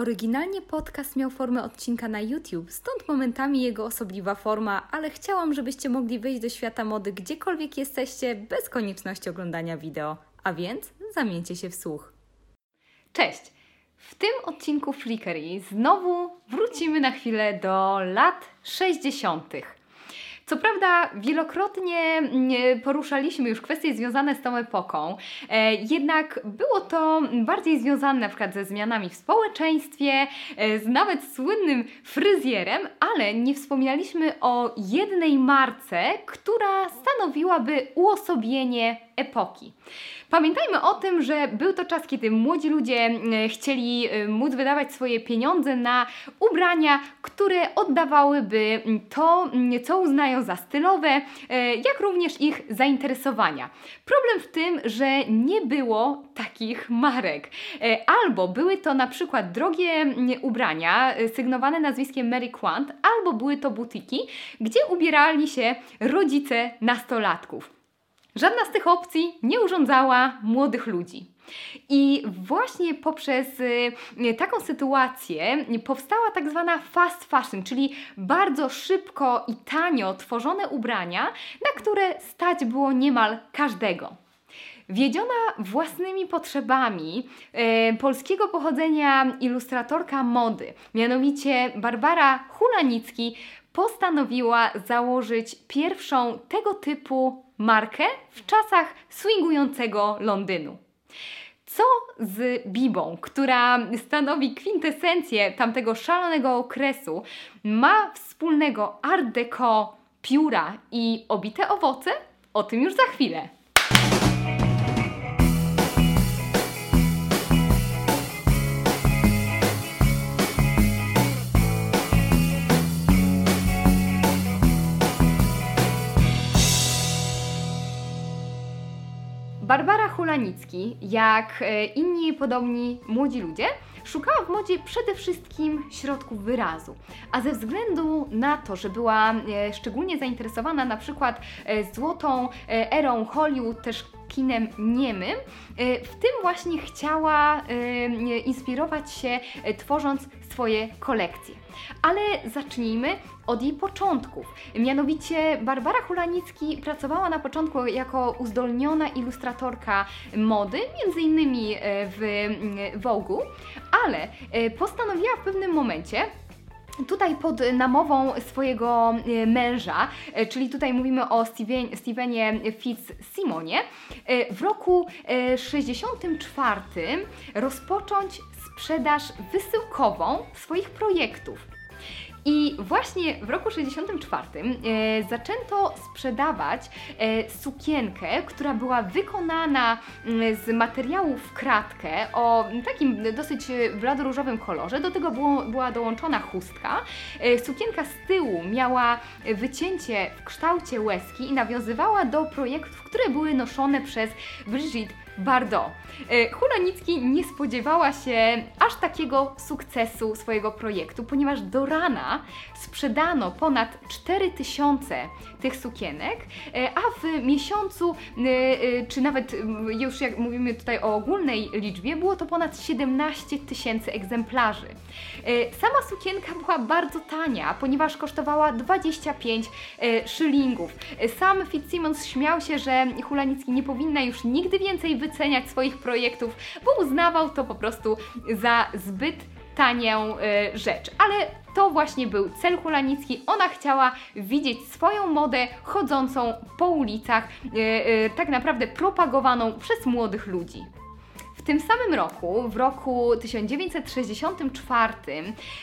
Oryginalnie podcast miał formę odcinka na YouTube, stąd momentami jego osobliwa forma, ale chciałam, żebyście mogli wyjść do świata mody gdziekolwiek jesteście, bez konieczności oglądania wideo. A więc zamieńcie się w słuch. Cześć! W tym odcinku Flickery znowu wrócimy na chwilę do lat 60. Co prawda, wielokrotnie mm, poruszaliśmy już kwestie związane z tą epoką, e, jednak było to bardziej związane na przykład ze zmianami w społeczeństwie, e, z nawet słynnym fryzjerem, ale nie wspominaliśmy o jednej marce, która stanowiłaby uosobienie epoki. Pamiętajmy o tym, że był to czas, kiedy młodzi ludzie e, chcieli e, móc wydawać swoje pieniądze na ubrania, które oddawałyby to, co uznają za stylowe, e, jak również ich zainteresowania. Problem w tym, że nie było takich marek. Albo były to na przykład drogie ubrania sygnowane nazwiskiem Mary Quant, albo były to butiki, gdzie ubierali się rodzice nastolatków. Żadna z tych opcji nie urządzała młodych ludzi. I właśnie poprzez y, taką sytuację powstała tak zwana fast fashion, czyli bardzo szybko i tanio tworzone ubrania, na które stać było niemal każdego. Wiedziona własnymi potrzebami e, polskiego pochodzenia ilustratorka mody, mianowicie Barbara Hulanicki, postanowiła założyć pierwszą tego typu markę w czasach swingującego Londynu. Co z Bibą, która stanowi kwintesencję tamtego szalonego okresu, ma wspólnego art deco, pióra i obite owoce? O tym już za chwilę. Hulanicki, jak e, inni podobni młodzi ludzie, szukała w modzie przede wszystkim środków wyrazu. A ze względu na to, że była e, szczególnie zainteresowana na przykład e, złotą erą Hollywood, też kinem niemym, w tym właśnie chciała inspirować się tworząc swoje kolekcje. Ale zacznijmy od jej początków. Mianowicie Barbara Hulanicki pracowała na początku jako uzdolniona ilustratorka mody, między innymi w Vogue'u, ale postanowiła w pewnym momencie Tutaj pod namową swojego e, męża, czyli tutaj mówimy o Steven, Stevenie Fitzsimonie, w roku 64 rozpocząć sprzedaż wysyłkową swoich projektów. I właśnie w roku 64 e, zaczęto sprzedawać e, sukienkę, która była wykonana mm, z materiału w kratkę o takim dosyć bladoróżowym kolorze. Do tego było, była dołączona chustka. E, sukienka z tyłu miała wycięcie w kształcie łezki i nawiązywała do projektów, które były noszone przez Brigitte Bardot. E, Hulanicki nie spodziewała się aż takiego sukcesu swojego projektu, ponieważ do rana sprzedano ponad 4000 tych sukienek, e, a w miesiącu, e, czy nawet już jak mówimy tutaj o ogólnej liczbie, było to ponad 17 tysięcy egzemplarzy. Sama sukienka była bardzo tania, ponieważ kosztowała 25 szylingów. Sam Fitzsimmons śmiał się, że Hulanicki nie powinna już nigdy więcej wyceniać swoich projektów, bo uznawał to po prostu za zbyt tanią y, rzecz. Ale to właśnie był cel Hulanicki. Ona chciała widzieć swoją modę chodzącą po ulicach, y, y, tak naprawdę propagowaną przez młodych ludzi. W tym samym roku, w roku 1964,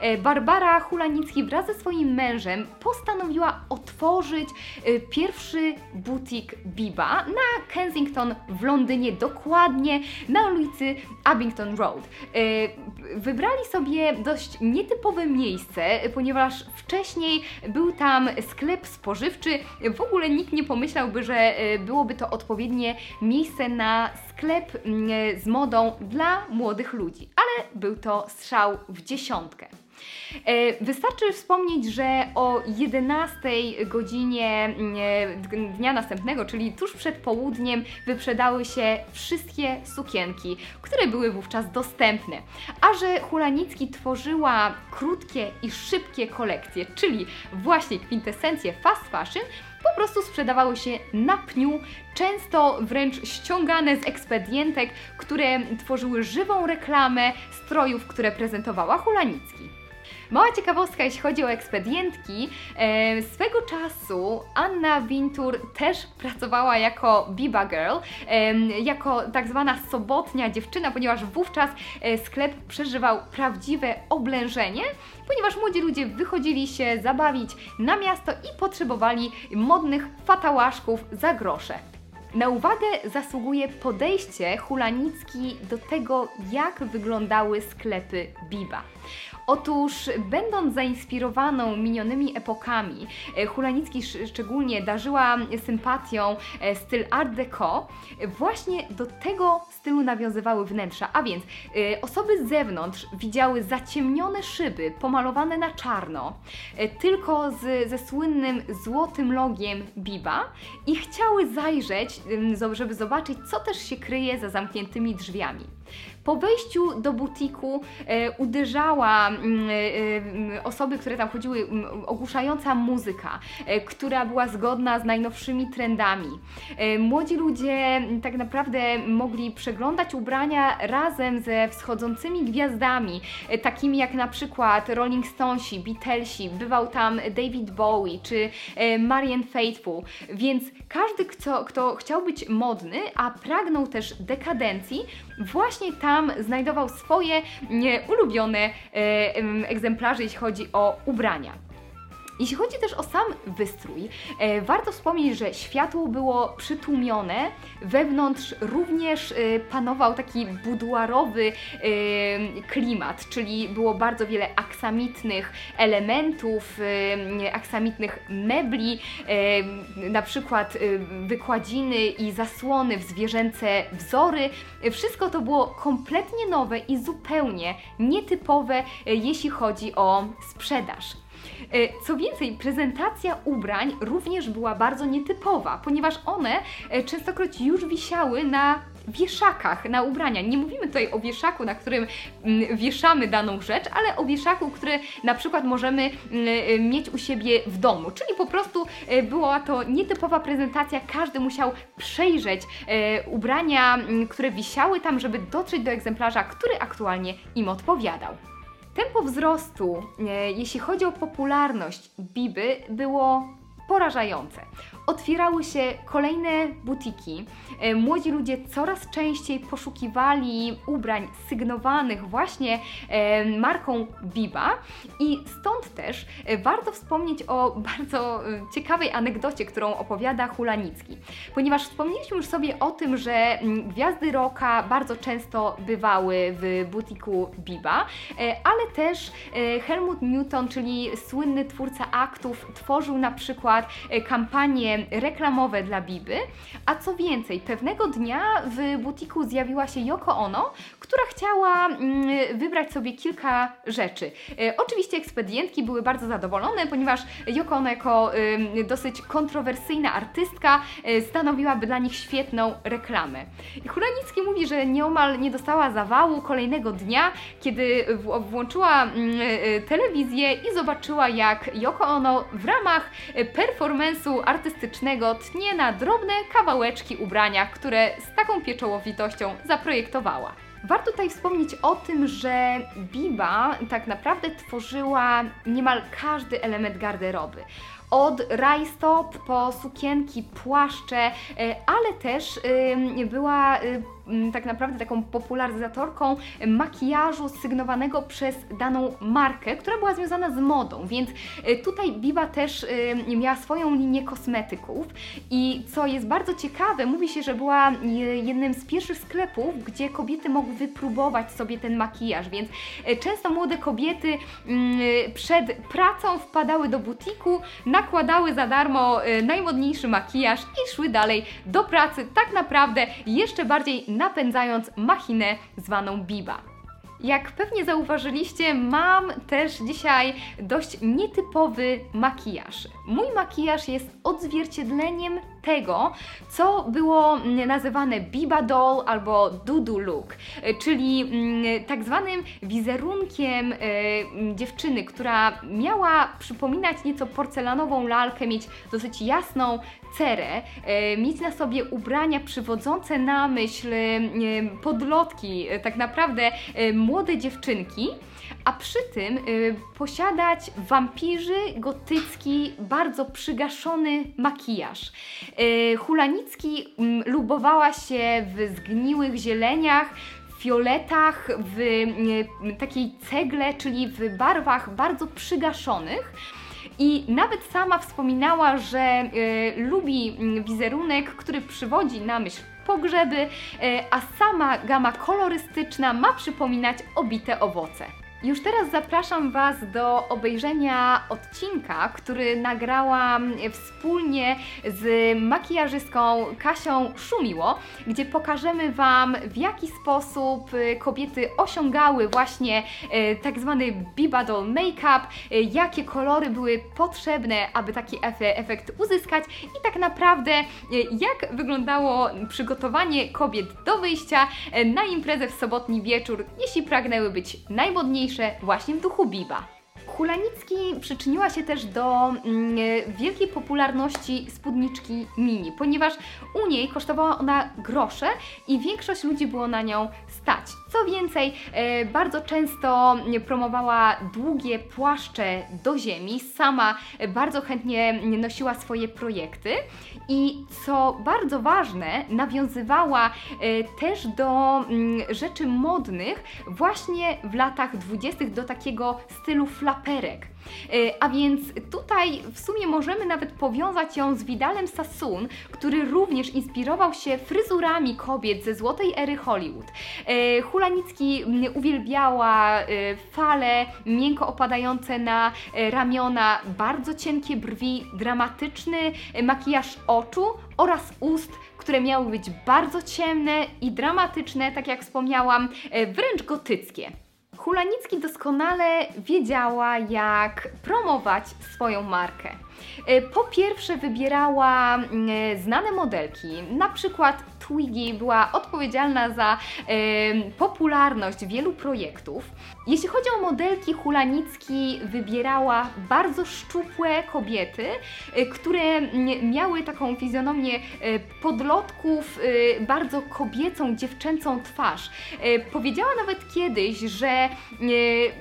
e, Barbara Hulanicki wraz ze swoim mężem postanowiła otworzyć e, pierwszy butik Biba na Kensington w Londynie, dokładnie na ulicy Abington Road. E, wybrali sobie dość nietypowe miejsce, ponieważ wcześniej był tam sklep spożywczy. W ogóle nikt nie pomyślałby, że byłoby to odpowiednie miejsce na sklep mm, z modą dla młodych ludzi, ale był to strzał w dziesiątkę. E, wystarczy wspomnieć, że o 11 godzinie mm, dnia następnego, czyli tuż przed południem, wyprzedały się wszystkie sukienki, które były wówczas dostępne. A że Hulanicki tworzyła krótkie i szybkie kolekcje, czyli właśnie kwintesencję fast fashion, po prostu sprzedawały się na pniu, często wręcz ściągane z ekspedientek, które tworzyły żywą reklamę strojów, które prezentowała Hulanicki. Mała ciekawostka, jeśli chodzi o ekspedientki. E, swego czasu Anna Wintour też pracowała jako Biba Girl, e, jako tak zwana sobotnia dziewczyna, ponieważ wówczas e, sklep przeżywał prawdziwe oblężenie, ponieważ młodzi ludzie wychodzili się zabawić na miasto i potrzebowali modnych fatałaszków za grosze. Na uwagę zasługuje podejście Hulanicki do tego, jak wyglądały sklepy Biba. Otóż, będąc zainspirowaną minionymi epokami, e, Hulanicki szczególnie darzyła sympatią e, styl Art Deco, właśnie do tego stylu nawiązywały wnętrza, a więc e, osoby z zewnątrz widziały zaciemnione szyby pomalowane na czarno, tylko z, ze słynnym złotym logiem Biba i chciały zajrzeć, żeby zobaczyć, co też się kryje za zamkniętymi drzwiami. Po wejściu do butiku e, uderzała mm, e, e, osoby, które tam chodziły, mm, ogłuszająca muzyka, e, która była zgodna z najnowszymi trendami. E, młodzi ludzie tak naprawdę mogli przeglądać ubrania razem ze wschodzącymi gwiazdami, e, takimi jak na przykład Rolling Stonesi, Beatlesi, bywał tam David Bowie czy Marian Faithfull, więc każdy, kto, kto chciał być modny, a pragnął też dekadencji, właśnie tam znajdował swoje ulubione e, egzemplarze, jeśli chodzi o ubrania. Jeśli chodzi też o sam wystrój, e, warto wspomnieć, że światło było przytłumione, wewnątrz również e, panował taki buduarowy e, klimat, czyli było bardzo wiele aksamitnych elementów, e, aksamitnych mebli, e, na przykład e, wykładziny i zasłony w zwierzęce wzory. Wszystko to było kompletnie nowe i zupełnie nietypowe, jeśli chodzi o sprzedaż. E, co więcej, prezentacja ubrań również była bardzo nietypowa, ponieważ one e, częstokroć już wisiały na wieszakach na ubrania. Nie mówimy tutaj o wieszaku, na którym mm, wieszamy daną rzecz, ale o wieszaku, który na przykład możemy mm, e, mieć u siebie w domu. Czyli po prostu była to nietypowa prezentacja, każdy musiał przejrzeć ubrania, mm, które wisiały tam, żeby dotrzeć do egzemplarza, który aktualnie im odpowiadał. Tempo wzrostu, e, jeśli chodzi o popularność Biby, było porażające otwierały się kolejne butiki. E, młodzi ludzie coraz częściej poszukiwali ubrań sygnowanych właśnie e, marką Biba i stąd też e, warto wspomnieć o bardzo ciekawej anegdocie, którą opowiada Hulanicki. Ponieważ wspomnieliśmy już sobie o tym, że mm, gwiazdy rocka bardzo często bywały w butiku Biba, ale też Helmut Newton, czyli słynny twórca aktów, tworzył na przykład kampanię reklamowe dla Biby, a co więcej, pewnego dnia w butiku zjawiła się Yoko Ono, która chciała mm, wybrać sobie kilka rzeczy. E, oczywiście ekspedientki były bardzo zadowolone, ponieważ Yoko Ono jako dosyć kontrowersyjna artystka e, stanowiłaby dla nich świetną reklamę. I Hulanicki mówi, że nieomal nie dostała zawału kolejnego dnia, kiedy włączyła mm, e, telewizję i zobaczyła jak Yoko Ono w ramach performance'u artystycznego tnie na drobne kawałeczki ubrania, które z taką pieczołowitością zaprojektowała. Warto tutaj wspomnieć o tym, że Biba tak naprawdę tworzyła niemal każdy element garderoby od rajstop po sukienki, płaszcze, e, ale też była y, tak naprawdę taką popularyzatorką makijażu sygnowanego przez daną markę, która była związana z modą, więc y, tutaj Biba też y, miała swoją linię kosmetyków. I co jest bardzo ciekawe, mówi się, że była jednym z pierwszych sklepów, gdzie kobiety mogły wypróbować sobie ten makijaż, więc często młode kobiety przed pracą wpadały do butiku, nakładały za darmo najmodniejszy makijaż i szły dalej do pracy, tak naprawdę jeszcze bardziej napędzając machinę zwaną Biba. Jak pewnie zauważyliście, mam też dzisiaj dość nietypowy makijaż. Mój makijaż jest odzwierciedleniem tego, co było nazywane Biba Doll albo Dudu Look, czyli mm, tak zwanym wizerunkiem e, dziewczyny, która miała przypominać nieco porcelanową lalkę, mieć dosyć jasną cerę, e, mieć na sobie ubrania przywodzące na myśl podlotki, tak naprawdę młode dziewczynki a przy tym y, posiadać wampirzy gotycki, bardzo przygaszony makijaż. Y, Hulanicki y, lubowała się w zgniłych zieleniach, fioletach, w y, takiej cegle, czyli w barwach bardzo przygaszonych. I nawet sama wspominała, że y, lubi mm, wizerunek, który przywodzi na myśl pogrzeby, a sama gama kolorystyczna ma przypominać obite owoce. Już teraz zapraszam Was do obejrzenia odcinka, który nagrałam wspólnie z makijażystką Kasią Szumiło, gdzie pokażemy Wam w jaki sposób kobiety osiągały właśnie e, tak zwany Bibadol Makeup, e, jakie kolory były potrzebne, aby taki efekt uzyskać i tak naprawdę jak wyglądało przygotowanie kobiet do wyjścia na imprezę w sobotni wieczór, jeśli pragnęły być najmodniejsze właśnie w duchu Biba. Hulanicki przyczyniła się też do mm, wielkiej popularności spódniczki mini, ponieważ u niej kosztowała ona grosze i większość ludzi było na nią stać. Co więcej, e, bardzo często promowała długie płaszcze do ziemi, sama bardzo chętnie nosiła swoje projekty i co bardzo ważne, nawiązywała e, też do mm, rzeczy modnych właśnie w latach 20. do takiego stylu flaperek. E, a więc tutaj w sumie możemy nawet powiązać ją z Vidalem Sassoon, który również inspirował się fryzurami kobiet ze złotej ery Hollywood. E, Hulanicki uwielbiała e, fale miękko opadające na ramiona, bardzo cienkie brwi, dramatyczny makijaż oczu oraz ust, które miały być bardzo ciemne i dramatyczne, tak jak wspomniałam, wręcz gotyckie. Hulanicki doskonale wiedziała, jak promować swoją markę. E, po pierwsze, wybierała e, znane modelki, na przykład Twiggy była odpowiedzialna za popularność wielu projektów. Jeśli chodzi o modelki, Hulanicki wybierała bardzo szczupłe kobiety, e, które miały taką fizjonomię e, podlotków, e, bardzo kobiecą, dziewczęcą twarz. Powiedziała nawet kiedyś, że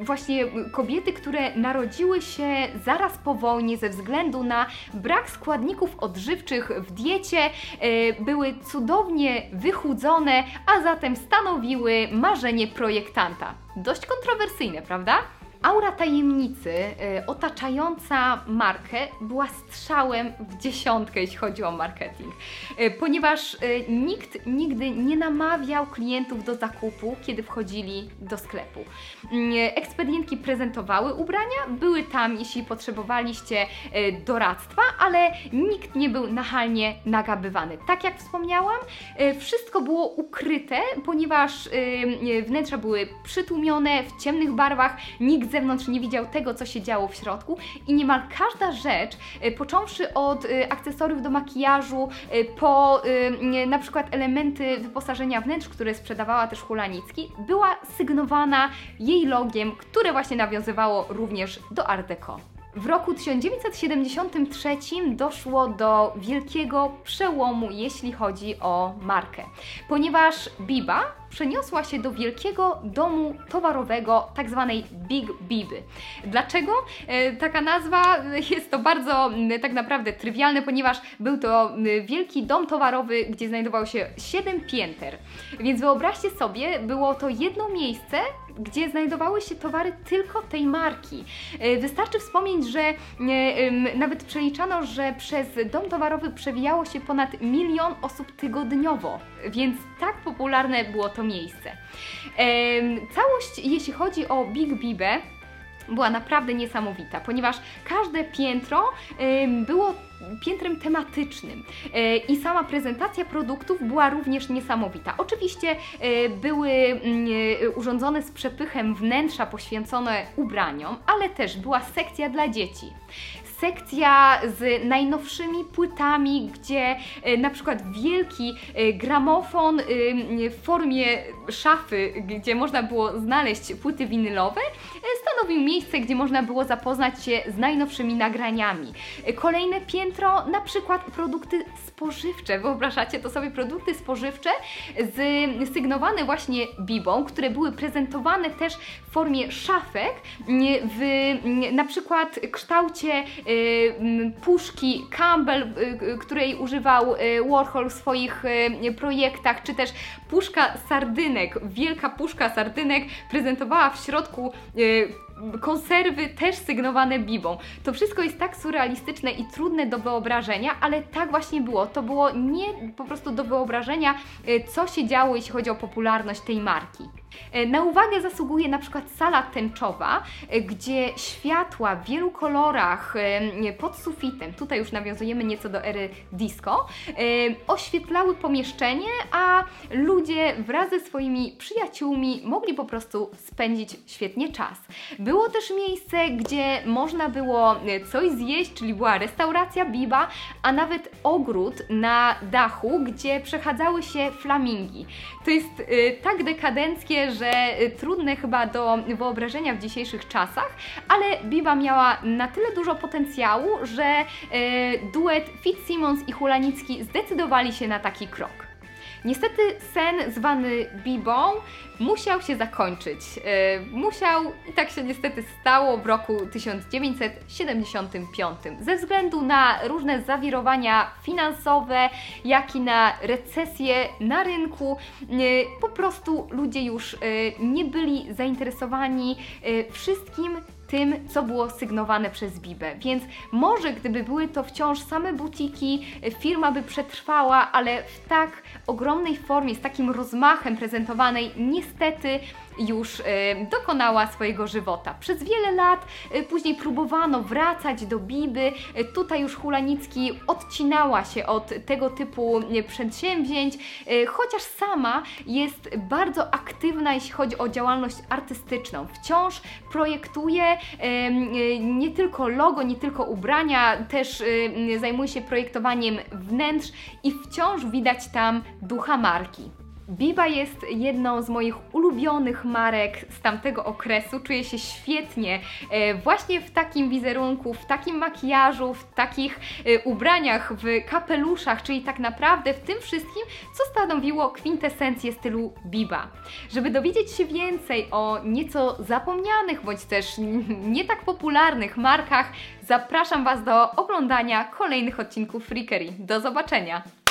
właśnie kobiety, które narodziły się zaraz po wojnie ze względu na brak składników odżywczych w diecie, były cudownie wychudzone, a zatem stanowiły marzenie projektanta. Dość kontrowersyjne, prawda? Aura tajemnicy y, otaczająca markę była strzałem w dziesiątkę, jeśli chodzi o marketing, y, ponieważ y, nikt nigdy nie namawiał klientów do zakupu, kiedy wchodzili do sklepu. Y, ekspedientki prezentowały ubrania, były tam, jeśli potrzebowaliście doradztwa, ale nikt nie był nachalnie nagabywany. Tak jak wspomniałam, wszystko było ukryte, ponieważ wnętrza były przytłumione w ciemnych barwach, nikt zewnątrz nie widział tego, co się działo w środku i niemal każda rzecz, y, począwszy od y, akcesoriów do makijażu, y, po na przykład elementy wyposażenia wnętrz, które sprzedawała też Hulanicki, była sygnowana jej logiem, które właśnie nawiązywało również do Art Deco. W roku 1973 doszło do wielkiego przełomu, jeśli chodzi o markę, ponieważ Biba przeniosła się do wielkiego domu towarowego, tak zwanej Big Biby. Dlaczego? E, taka nazwa jest to bardzo tak naprawdę trywialne, ponieważ był to wielki dom towarowy, gdzie znajdowało się 7 pięter. Więc wyobraźcie sobie, było to jedno miejsce, gdzie znajdowały się towary tylko tej marki. E, wystarczy wspomnieć, że e, nawet przeliczano, że przez dom towarowy przewijało się ponad milion osób tygodniowo, więc tak popularne było to miejsce. Całość, jeśli chodzi o Big Bibę, była naprawdę niesamowita, ponieważ każde piętro było piętrem tematycznym E, i sama prezentacja produktów była również niesamowita. Oczywiście e, były mm, e, urządzone z przepychem wnętrza poświęcone ubraniom, ale też była sekcja dla dzieci. Sekcja z najnowszymi płytami, gdzie na przykład wielki gramofon w formie szafy, gdzie można było znaleźć płyty winylowe, stanowił miejsce, gdzie można było zapoznać się z najnowszymi nagraniami. Kolejne piętro, na przykład produkty spożywcze. Wyobrażacie to sobie produkty spożywcze sygnowane właśnie Bibą, które były prezentowane też w formie szafek, w na przykład kształcie y, puszki Campbell, y, y, której używał Warhol w swoich projektach, czy też puszka sardynek, wielka puszka sardynek prezentowała w środku konserwy też sygnowane Bibą. To wszystko jest tak surrealistyczne i trudne do wyobrażenia, ale tak właśnie było. To było nie po prostu do wyobrażenia, y, co się działo, jeśli chodzi o popularność tej marki. E, Na uwagę zasługuje na przykład sala tęczowa, e, gdzie światła w wielu kolorach e, pod sufitem, tutaj już nawiązujemy nieco do ery disco, oświetlały pomieszczenie, a ludzie wraz ze swoimi przyjaciółmi mogli po prostu spędzić świetnie czas. Było też miejsce, gdzie można było coś zjeść, czyli była restauracja Biba, a nawet ogród na dachu, gdzie przechadzały się flamingi. To jest tak dekadenckie, że e, trudne chyba do wyobrażenia w dzisiejszych czasach, ale Biba miała na tyle dużo potencjału, że e, duet Fitzsimmons i Hulanicki zdecydowali się na taki krok. Niestety sen zwany Bibą musiał się zakończyć. E, musiał i tak się niestety stało w roku 1975. Ze względu na różne zawirowania finansowe, jak i na recesję na rynku, e, po prostu ludzie już e, nie byli zainteresowani wszystkim tym, co było sygnowane przez Bibę. Więc może gdyby były to wciąż same butiki, firma by przetrwała, ale w tak ogromnej formie, z takim rozmachem prezentowanej, niestety już e, dokonała swojego żywota. Przez wiele lat e, później próbowano wracać do Biby. E, tutaj już Hulanicki odcinała się od tego typu przedsięwzięć, chociaż sama jest bardzo aktywna, jeśli chodzi o działalność artystyczną. Wciąż projektuje nie tylko logo, nie tylko ubrania, też zajmuje się projektowaniem wnętrz i wciąż widać tam ducha marki. Biba jest jedną z moich ulubionych marek z tamtego okresu. Czuję się świetnie e, właśnie w takim wizerunku, w takim makijażu, w takich e, ubraniach, w kapeluszach, czyli tak naprawdę w tym wszystkim, co stanowiło kwintesencję stylu Biba. Żeby dowiedzieć się więcej o nieco zapomnianych bądź też nie tak popularnych markach, zapraszam Was do oglądania kolejnych odcinków Freakery. Do zobaczenia!